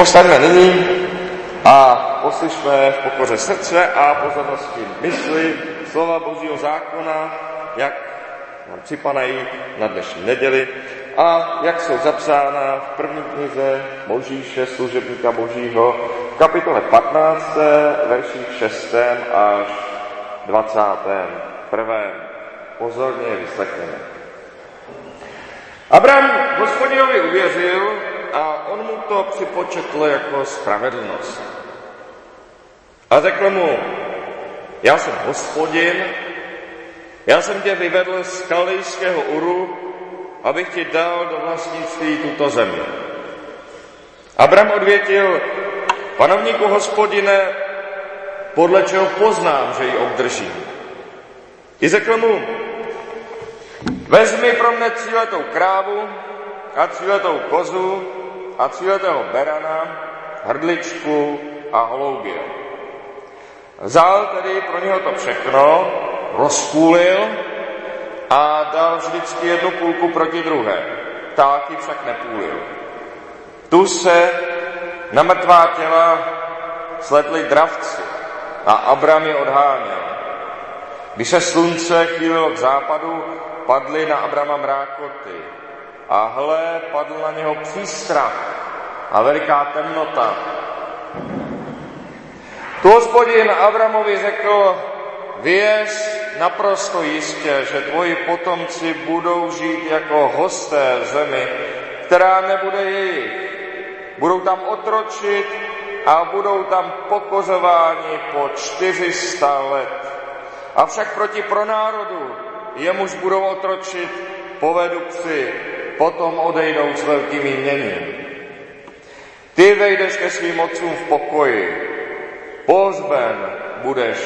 Postaňme nyní a poslyšme v pokoře srdce a pozornosti mysli slova Božího zákona, jak nám připadají na dnešní neděli a jak jsou zapsána v první knize Možíše, služebníka Božího, v kapitole 15, verších 6 až 21. Pozorně vyslechněme. Abraham hospodinovi uvěřil a on mu to připočetl jako spravedlnost. A řekl mu, já jsem hospodin, já jsem tě vyvedl z kalejského Uru, abych ti dal do vlastnictví tuto zemi. Abram odvětil, panovníku hospodine, podle čeho poznám, že ji obdržím. I řekl mu, vezmi pro mne tříletou krávu a tříletou kozu a tříletého berana, hrdličku a holoubě. Vzal tedy pro něho to všechno, rozpůlil a dal vždycky jednu půlku proti druhé. Ptáky však nepůlil. Tu se na mrtvá těla sletli dravci a Abram je odháněl. Když se slunce chýlilo k západu, padly na Abrama mrákoty a hle, padl na něho přístrach a veliká temnota. Tu hospodin Abramovi řekl, věř naprosto jistě, že tvoji potomci budou žít jako hosté v zemi, která nebude jejich. Budou tam otročit a budou tam pokozováni po 400 let. Avšak proti pronárodu, jemuž budou otročit, povedu psi, potom odejdou s velkým jměním. Ty vejdeš ke svým otcům v pokoji, pozben budeš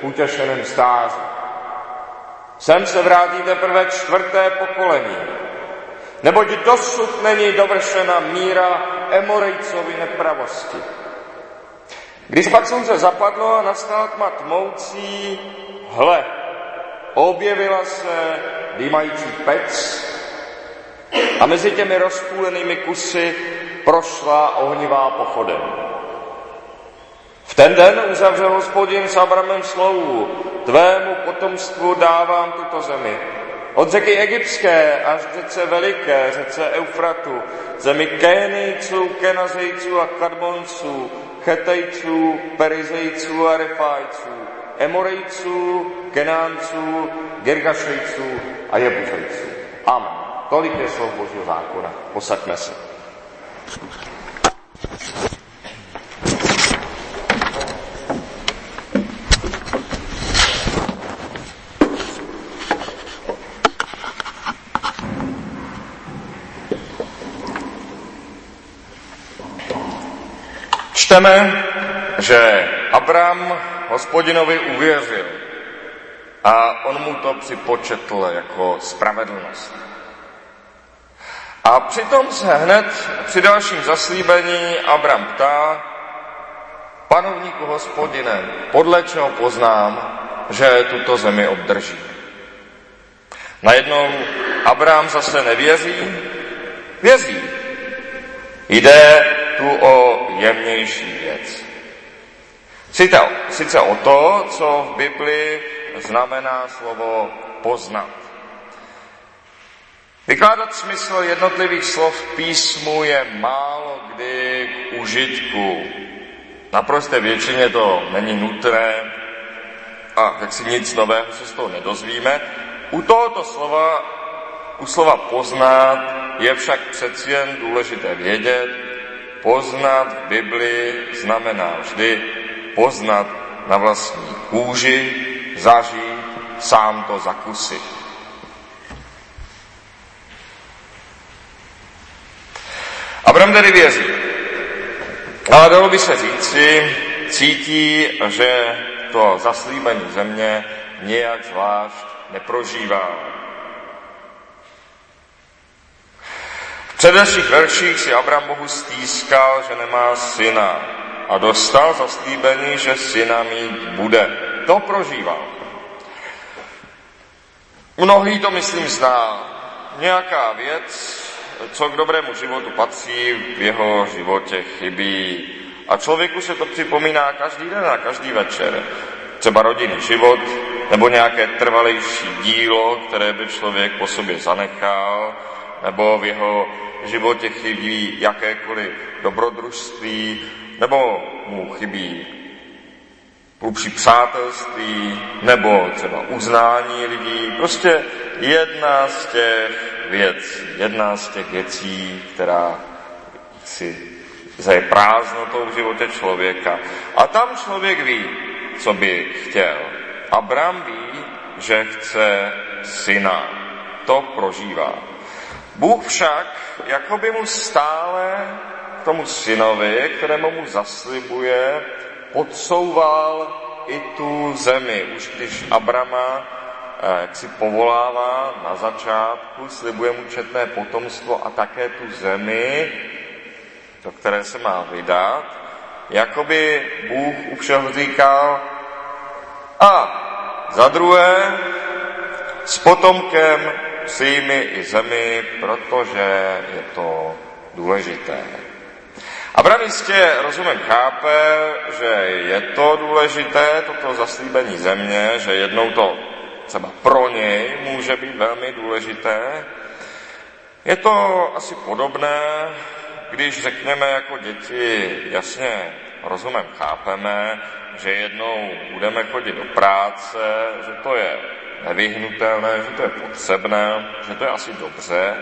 v utěšeném stáří. Sem se vrátí teprve čtvrté pokolení, neboť dosud není dovršena míra Emorejcovi nepravosti. Když pak slunce zapadlo a nastala tma tmoucí, hle, objevila se dýmající pec a mezi těmi rozpůlenými kusy prošla ohnivá pochodem. V ten den uzavřel hospodin s Abramem slovu, tvému potomstvu dávám tuto zemi. Od řeky Egyptské až řece Veliké, řece Eufratu, zemi Kénejců, Kenazejců a Kadmonců, Chetejců, Perizejců a Refájců, Emorejců, Kenánců, Gergašejců a Jebuzejců. Amen. Tolik je slov Božího zákona. Posaďme se. Čteme, že Abram hospodinovi uvěřil a on mu to připočetl jako spravedlnost. A přitom se hned při dalším zaslíbení Abram ptá, panovníku hospodine, podle čeho poznám, že tuto zemi obdrží. Najednou Abrám zase nevěří, věří. Jde tu o jemnější věc. Sice, o to, co v Biblii znamená slovo poznat. Vykládat smysl jednotlivých slov v písmu je málo kdy k užitku. Naprosté většině to není nutné a jak si nic nového se z toho nedozvíme. U tohoto slova, u slova poznat, je však přeci jen důležité vědět, poznat v Biblii znamená vždy poznat na vlastní kůži, zažít, sám to zakusit. Abram tedy věří. Ale dalo by se říci, cítí, že to zaslíbení země nějak zvlášť neprožívá. V předešlých verších si Abram Bohu stýskal, že nemá syna a dostal zaslíbení, že syna mít bude. To prožíval. Mnohý to, myslím, zná. Nějaká věc, co k dobrému životu patří, v jeho životě chybí. A člověku se to připomíná každý den a každý večer. Třeba rodinný život, nebo nějaké trvalejší dílo, které by člověk po sobě zanechal, nebo v jeho životě chybí jakékoliv dobrodružství, nebo mu chybí hlubší přátelství, nebo třeba uznání lidí. Prostě jedna z těch věcí, jedna z těch věcí, která si zaje prázdnotou v životě člověka. A tam člověk ví, co by chtěl. Abram ví, že chce syna. To prožívá. Bůh však, jako by mu stále tomu synovi, kterému mu zaslibuje, podsouval i tu zemi. Už když Abrama eh, jak si povolává na začátku, slibuje mu četné potomstvo a také tu zemi, do které se má vydat, jakoby Bůh u všeho říkal, a za druhé, s potomkem přijmi i zemi, protože je to důležité. Abraham jistě rozumem chápe, že je to důležité, toto zaslíbení země, že jednou to třeba pro něj může být velmi důležité. Je to asi podobné, když řekneme jako děti, jasně rozumem chápeme, že jednou budeme chodit do práce, že to je nevyhnutelné, že to je potřebné, že to je asi dobře.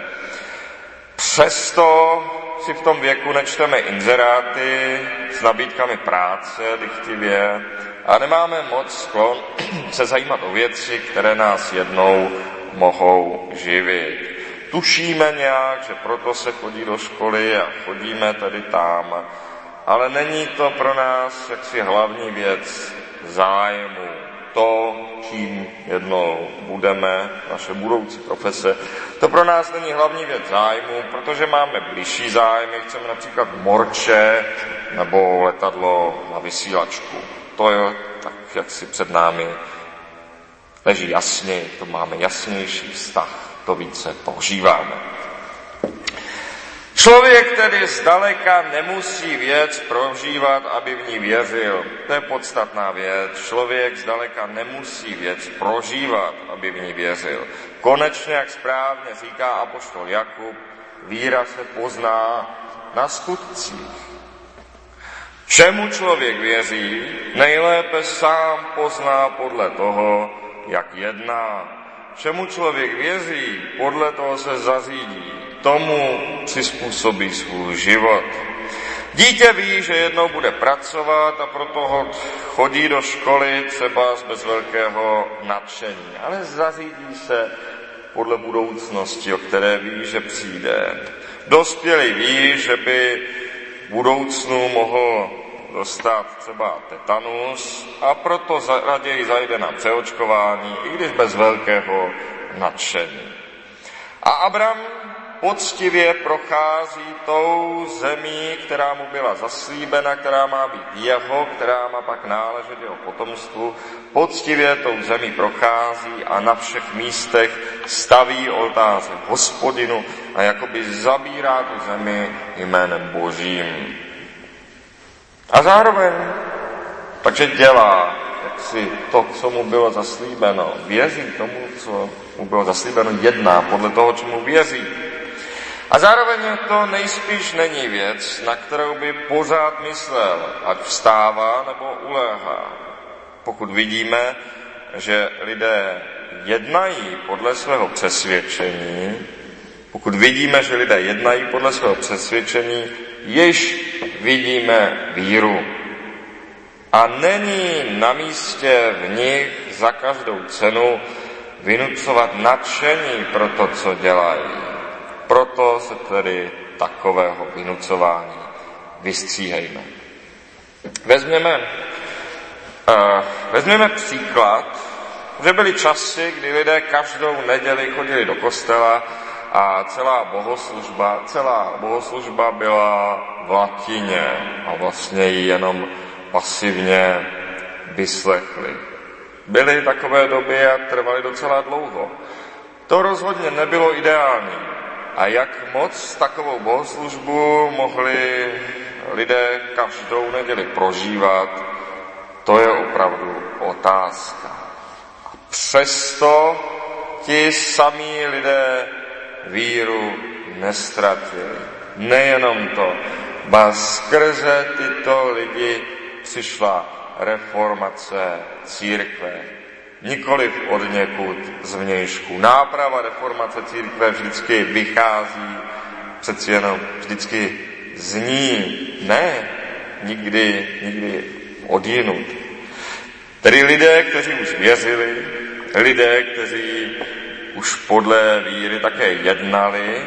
Přesto si v tom věku nečteme inzeráty s nabídkami práce dychtivě a nemáme moc sklon se zajímat o věci, které nás jednou mohou živit. Tušíme nějak, že proto se chodí do školy a chodíme tady tam, ale není to pro nás jaksi hlavní věc zájmu. To, kým jednou budeme, naše budoucí profese, to pro nás není hlavní věc zájmu, protože máme blížší zájmy, chceme například morče nebo letadlo na vysílačku. To je tak, jak si před námi leží jasně, to máme jasnější vztah, to více požíváme. Člověk tedy zdaleka nemusí věc prožívat, aby v ní věřil. To je podstatná věc. Člověk zdaleka nemusí věc prožívat, aby v ní věřil. Konečně, jak správně říká apoštol Jakub, víra se pozná na skutcích. Čemu člověk věří, nejlépe sám pozná podle toho, jak jedná. Čemu člověk věří, podle toho se zařídí tomu přizpůsobí svůj život. Dítě ví, že jednou bude pracovat a proto chodí do školy třeba bez velkého nadšení, ale zařídí se podle budoucnosti, o které ví, že přijde. Dospělý ví, že by v budoucnu mohl dostat třeba tetanus a proto raději zajde na přeočkování, i když bez velkého nadšení. A Abram poctivě prochází tou zemí, která mu byla zaslíbena, která má být jeho, která má pak náležet jeho potomstvu, poctivě tou zemí prochází a na všech místech staví oltáře hospodinu a jakoby zabírá tu zemi jménem božím. A zároveň takže dělá si to, co mu bylo zaslíbeno. Věří tomu, co mu bylo zaslíbeno, jedná podle toho, čemu věří. A zároveň to nejspíš není věc, na kterou by pořád myslel, ať vstává nebo uléhá. Pokud vidíme, že lidé jednají podle svého přesvědčení, pokud vidíme, že lidé jednají podle svého přesvědčení, již vidíme víru. A není na místě v nich za každou cenu vynucovat nadšení pro to, co dělají proto se tedy takového vynucování vystříhejme. Vezměme, uh, vezměme příklad, že byly časy, kdy lidé každou neděli chodili do kostela a celá bohoslužba, celá bohoslužba byla v latině a vlastně ji jenom pasivně vyslechli. Byly takové doby a trvaly docela dlouho. To rozhodně nebylo ideální. A jak moc takovou bohoslužbu mohli lidé každou neděli prožívat, to je opravdu otázka. A přesto ti samí lidé víru nestratili. Nejenom to, ba skrze tyto lidi přišla reformace církve. Nikoliv od někud zvnějšku. Náprava reformace církve vždycky vychází přeci jenom vždycky z ní. Ne, nikdy, nikdy odjinut. Tedy lidé, kteří už věřili, lidé, kteří už podle víry také jednali,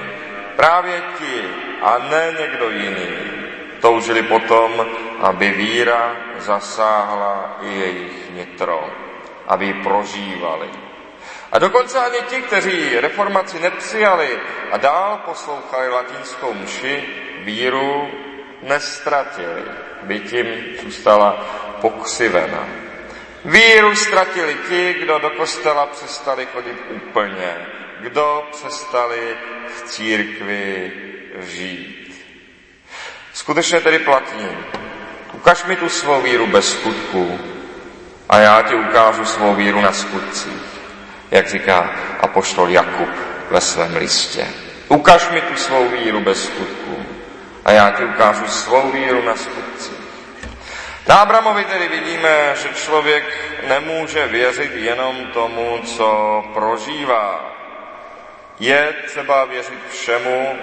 právě ti a ne někdo jiný toužili potom, aby víra zasáhla i jejich nitro, aby ji prožívali. A dokonce ani ti, kteří reformaci nepřijali a dál poslouchali latinskou mši, víru nestratili, by tím zůstala pokřivena. Víru ztratili ti, kdo do kostela přestali chodit úplně, kdo přestali v církvi žít. Skutečně tedy platí. Ukaž mi tu svou víru bez skutků a já ti ukážu svou víru na skutcích, jak říká apoštol Jakub ve svém listě. Ukaž mi tu svou víru bez skutků a já ti ukážu svou víru na skutcích. Na Abramovi tedy vidíme, že člověk nemůže věřit jenom tomu, co prožívá. Je třeba věřit všemu,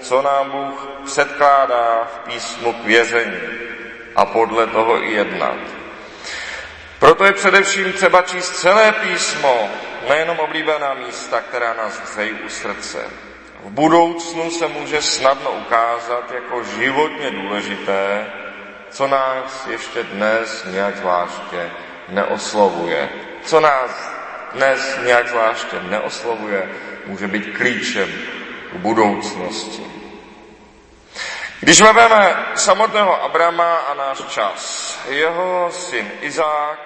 co nám Bůh předkládá v písmu k vězení a podle toho i jednat. Proto je především třeba číst celé písmo, nejenom oblíbená místa, která nás hřejí u srdce. V budoucnu se může snadno ukázat jako životně důležité, co nás ještě dnes nějak zvláště neoslovuje. Co nás dnes nějak zvláště neoslovuje, může být klíčem k budoucnosti. Když vezmeme samotného Abrama a náš čas, jeho syn Izák,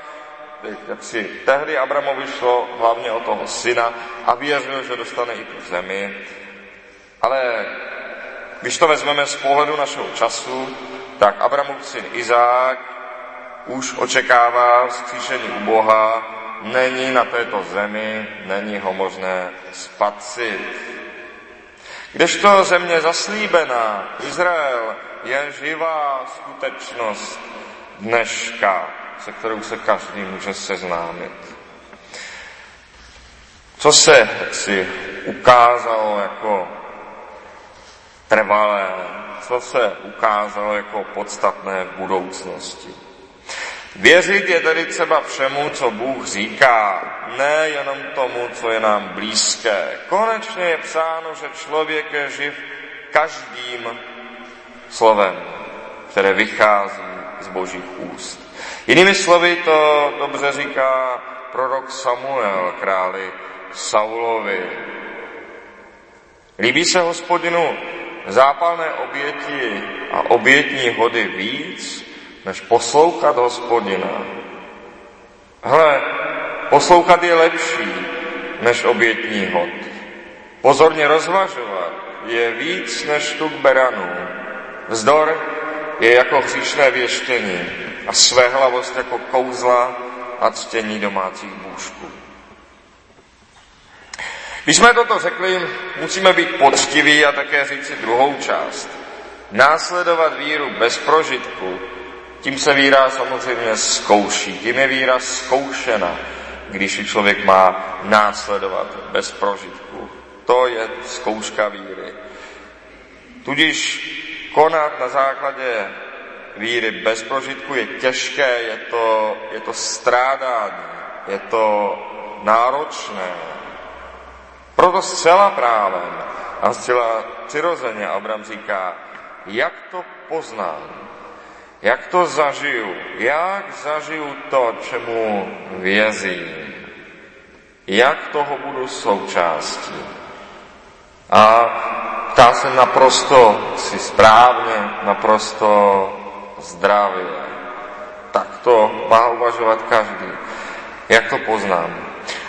jak si tehdy Abramovi šlo hlavně o toho syna a věřil, že dostane i tu zemi, ale když to vezmeme z pohledu našeho času, tak Abramův syn Izák už očekává vzkříšení u Boha, není na této zemi, není ho možné spatřit. Kdežto země zaslíbená, Izrael, je živá skutečnost dneška, se kterou se každý může seznámit. Co se si ukázalo jako trvalé, co se ukázalo jako podstatné v budoucnosti. Věřit je tedy třeba všemu, co Bůh říká, ne jenom tomu, co je nám blízké. Konečně je psáno, že člověk je živ každým slovem, které vychází z božích úst. Jinými slovy to dobře říká prorok Samuel, králi Saulovi. Líbí se hospodinu zápalné oběti a obětní hody víc, než poslouchat hospodina. Hle, poslouchat je lepší, než obětní hod. Pozorně rozvažovat je víc než tuk beranů. Vzdor je jako hříšné věštění a hlavost jako kouzla a ctění domácích bůžků. Když jsme toto řekli, musíme být poctiví a také říci druhou část. Následovat víru bez prožitku, tím se víra samozřejmě zkouší, tím je víra zkoušena, když ji člověk má následovat bez prožitku. To je zkouška víry. Tudíž konat na základě víry bez prožitku je těžké, je to, je to strádání, je to náročné, proto zcela právem a zcela přirozeně Abram říká, jak to poznám, jak to zažiju, jak zažiju to, čemu vězím, jak toho budu součástí. A ptá se naprosto si správně, naprosto zdravě. Tak to má uvažovat každý. Jak to poznám?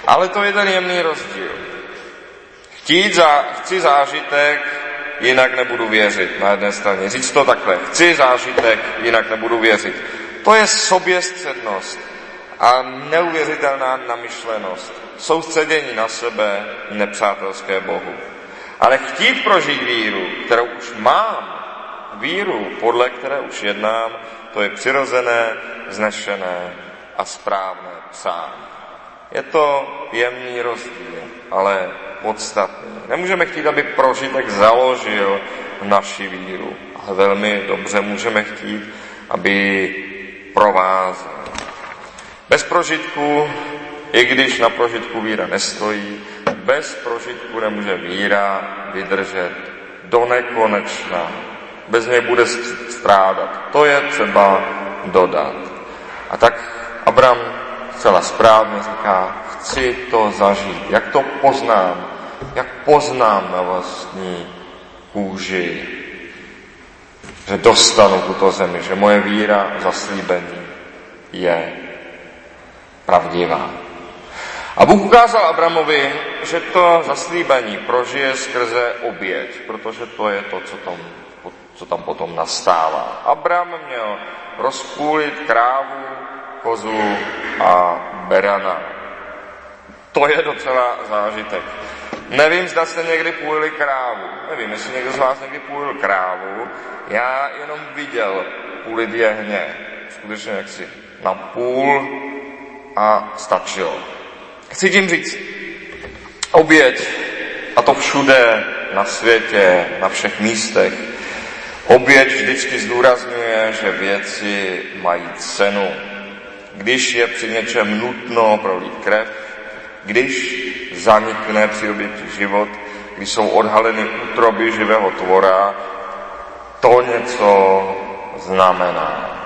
Ale to je ten jemný rozdíl. Chtít za, chci zážitek, jinak nebudu věřit na jedné straně. Říct to takhle, chci zážitek, jinak nebudu věřit. To je soběstřednost a neuvěřitelná namyšlenost. Soustředění na sebe nepřátelské Bohu. Ale chtít prožít víru, kterou už mám, víru, podle které už jednám, to je přirozené, znešené a správné psání. Je to jemný rozdíl, ale podstatný. Nemůžeme chtít, aby prožitek založil naši víru, ale velmi dobře můžeme chtít, aby provázel. Bez prožitku, i když na prožitku víra nestojí, bez prožitku nemůže víra vydržet do nekonečna. Bez něj bude strádat. To je třeba dodat. A tak Abram zcela správně říká, chci to zažít. Jak to poznám? Jak poznám na vlastní kůži, že dostanu tuto zemi, že moje víra zaslíbení je pravdivá. A Bůh ukázal Abramovi, že to zaslíbení prožije skrze oběť, protože to je to, co tam, co tam potom nastává. Abram měl rozpůlit krávu, kozu a berana. To je docela zážitek. Nevím, zda jste někdy půlili krávu. Nevím, jestli někdo z vás někdy půlil krávu. Já jenom viděl půlit jehně. Skutečně jaksi na půl a stačilo. Chci tím říct, oběť, a to všude na světě, na všech místech, oběť vždycky zdůrazňuje, že věci mají cenu. Když je při něčem nutno prolít krev, když zanikne při oběti život, když jsou odhaleny útroby živého tvora, to něco znamená.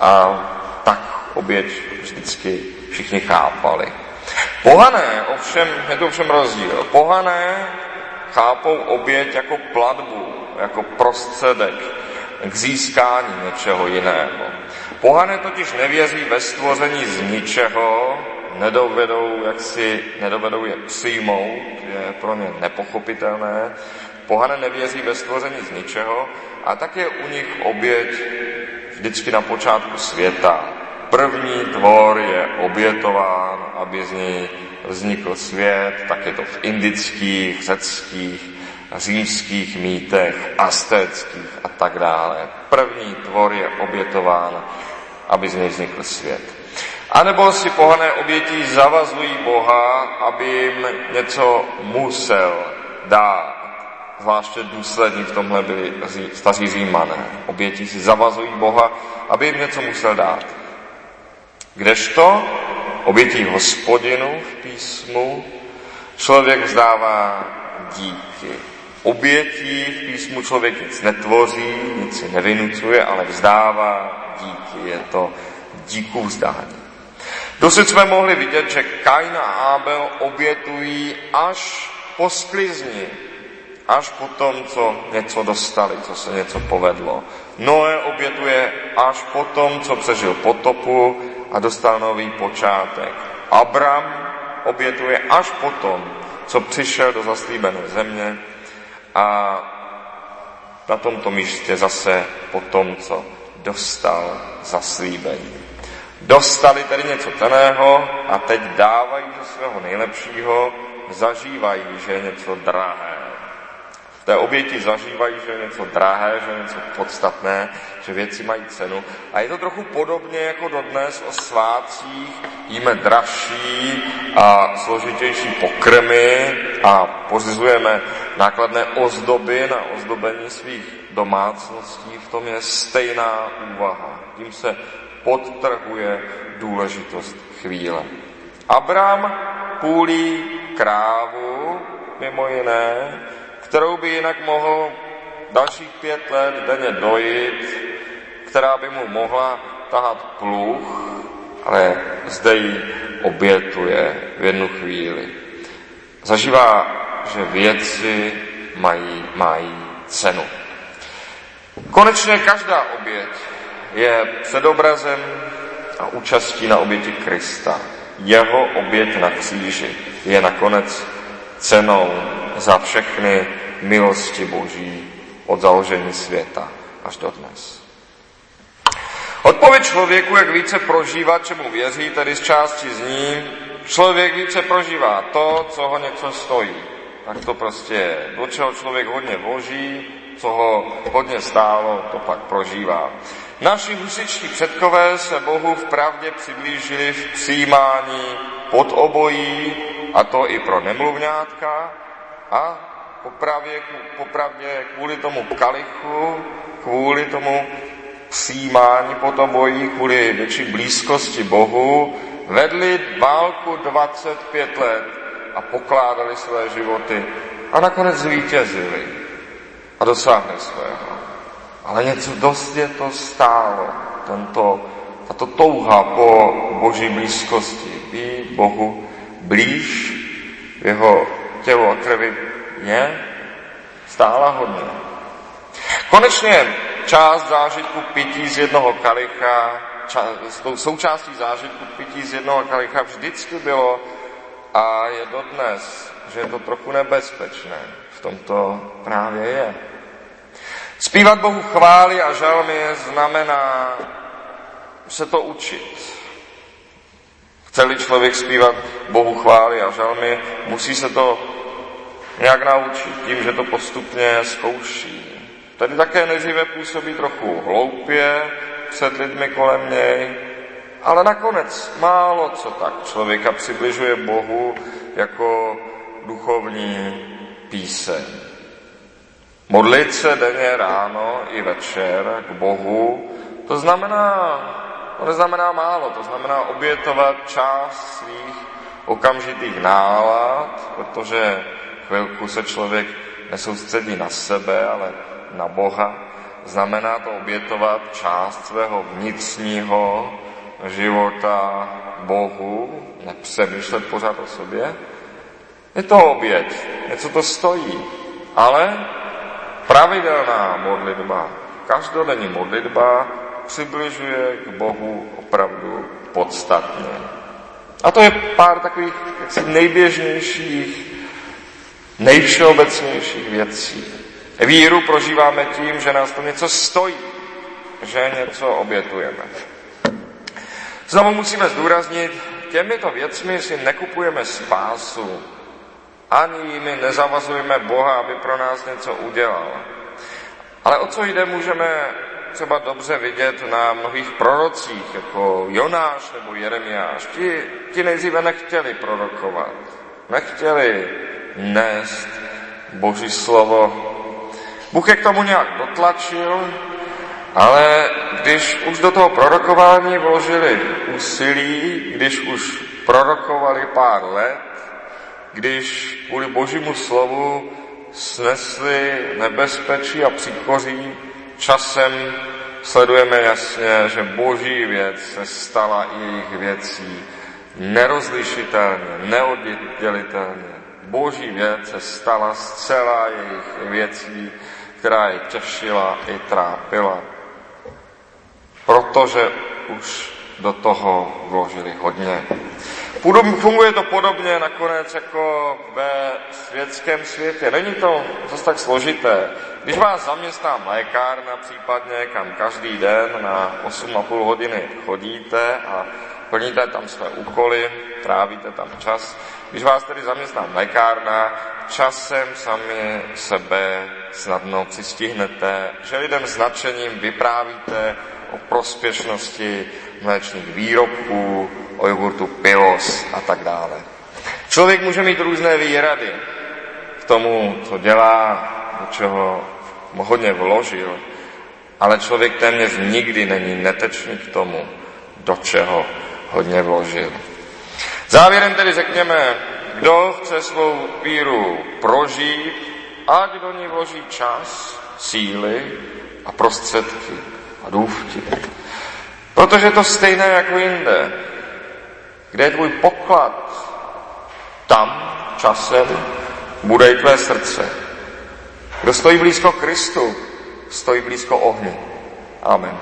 A tak oběť vždycky všichni chápali. Pohané, ovšem, je to ovšem rozdíl. Pohané chápou oběť jako platbu, jako prostředek k získání něčeho jiného. Pohané totiž nevěří ve stvoření z ničeho, nedovedou, jak si, nedovedou je přijmout, je pro ně nepochopitelné. Pohané nevěří ve stvoření z ničeho a tak je u nich oběť vždycky na počátku světa. První tvor je obětován, aby z něj vznikl svět, tak je to v indických, řeckých, římských mýtech, aztéckých a tak dále. První tvor je obětován, aby z něj vznikl svět. A nebo si pohané obětí zavazují Boha, aby jim něco musel dát. Zvláště důslední v tomhle byli staří římané. Obětí si zavazují Boha, aby jim něco musel dát. Kdežto obětí hospodinu v písmu člověk vzdává díky. Obětí v písmu člověk nic netvoří, nic si nevynucuje, ale vzdává díky. Je to díku vzdání. Dosud jsme mohli vidět, že Kain a Abel obětují až po sklizni, až po tom, co něco dostali, co se něco povedlo. Noé obětuje až po tom, co přežil potopu a dostal nový počátek. Abram obětuje až po tom, co přišel do zaslíbené země a na tomto místě zase po tom, co dostal zaslíbení. Dostali tedy něco ceného a teď dávají ze svého nejlepšího, zažívají, že je něco drahé. V té oběti zažívají, že je něco drahé, že je něco podstatné, že věci mají cenu. A je to trochu podobně jako dodnes o svátcích. Jíme dražší a složitější pokrmy a pořizujeme nákladné ozdoby na ozdobení svých domácností. V tom je stejná úvaha. Tím se podtrhuje důležitost chvíle. Abram půlí krávu, mimo jiné, kterou by jinak mohl dalších pět let denně dojít, která by mu mohla tahat pluch, ale zde ji obětuje v jednu chvíli. Zažívá, že věci mají, mají cenu. Konečně každá oběť je předobrazem a účastí na oběti Krista. Jeho oběť na kříži je nakonec cenou za všechny milosti Boží od založení světa až do dnes. Odpověď člověku, jak více prožívá, čemu věří, tedy z části z ní, člověk více prožívá to, co ho něco stojí. Tak to prostě je. Do čeho člověk hodně vloží, co ho hodně stálo, to pak prožívá. Naši husičtí předkové se Bohu v pravdě přiblížili v přijímání pod obojí, a to i pro nemluvňátka, a popravě, popravdě kvůli tomu kalichu, kvůli tomu přijímání pod obojí, kvůli větší blízkosti Bohu, vedli válku 25 let a pokládali své životy a nakonec zvítězili a dosáhli svého. Ale něco dost je to stálo, tento, tato touha po boží blízkosti, být Bohu blíž jeho tělu a krvi je stála hodně. Konečně část zážitku pití z jednoho kalicha, součástí zážitku pití z jednoho kalicha vždycky bylo a je dodnes, že je to trochu nebezpečné. V tom to právě je. Zpívat Bohu chvály a žalmy znamená se to učit. Chce-li člověk zpívat Bohu chvály a žalmy, musí se to nějak naučit tím, že to postupně zkouší. Tady také nejdříve působí trochu hloupě před lidmi kolem něj, ale nakonec málo co tak člověka přibližuje Bohu jako duchovní píseň. Modlit se denně ráno i večer k Bohu, to znamená, to neznamená málo, to znamená obětovat část svých okamžitých nálad, protože chvilku se člověk nesoustředí na sebe, ale na Boha. Znamená to obětovat část svého vnitřního života Bohu, nepřemýšlet pořád o sobě. Je to oběť, něco to stojí, ale pravidelná modlitba, každodenní modlitba přibližuje k Bohu opravdu podstatně. A to je pár takových jaksi nejběžnějších, nejvšeobecnějších věcí. Víru prožíváme tím, že nás to něco stojí, že něco obětujeme. Znovu musíme zdůraznit, těmito věcmi si nekupujeme spásu, ani jimi nezavazujeme Boha, aby pro nás něco udělal. Ale o co jde, můžeme třeba dobře vidět na mnohých prorocích, jako Jonáš nebo Jeremiáš. Ti, ti nejdříve nechtěli prorokovat, nechtěli nést Boží slovo. Bůh je k tomu nějak dotlačil, ale když už do toho prorokování vložili úsilí, když už prorokovali pár let, když kvůli božímu slovu snesli nebezpečí a příkoří, časem sledujeme jasně, že boží věc se stala i jejich věcí nerozlišitelně, neoddělitelně. Boží věc se stala zcela jejich věcí, která je těšila i trápila. Protože už do toho vložili hodně. Funguje to podobně nakonec jako ve světském světě. Není to zase tak složité. Když vás zaměstná lékárna případně, kam každý den na 8,5 hodiny chodíte a plníte tam své úkoly, trávíte tam čas, když vás tedy zaměstná lékárna, časem sami sebe snadno přistihnete, že lidem s nadšením vyprávíte o prospěšnosti mléčných výrobků, o jogurtu Pilos a tak dále. Člověk může mít různé výrady k tomu, co dělá, do čeho hodně vložil, ale člověk téměř nikdy není netečný k tomu, do čeho hodně vložil. Závěrem tedy řekněme, kdo chce svou víru prožít a kdo ní vloží čas, síly a prostředky a důvky. Protože to stejné jako jinde. Kde je tvůj poklad, tam časem bude i tvé srdce. Kdo stojí blízko Kristu, stojí blízko ohni. Amen.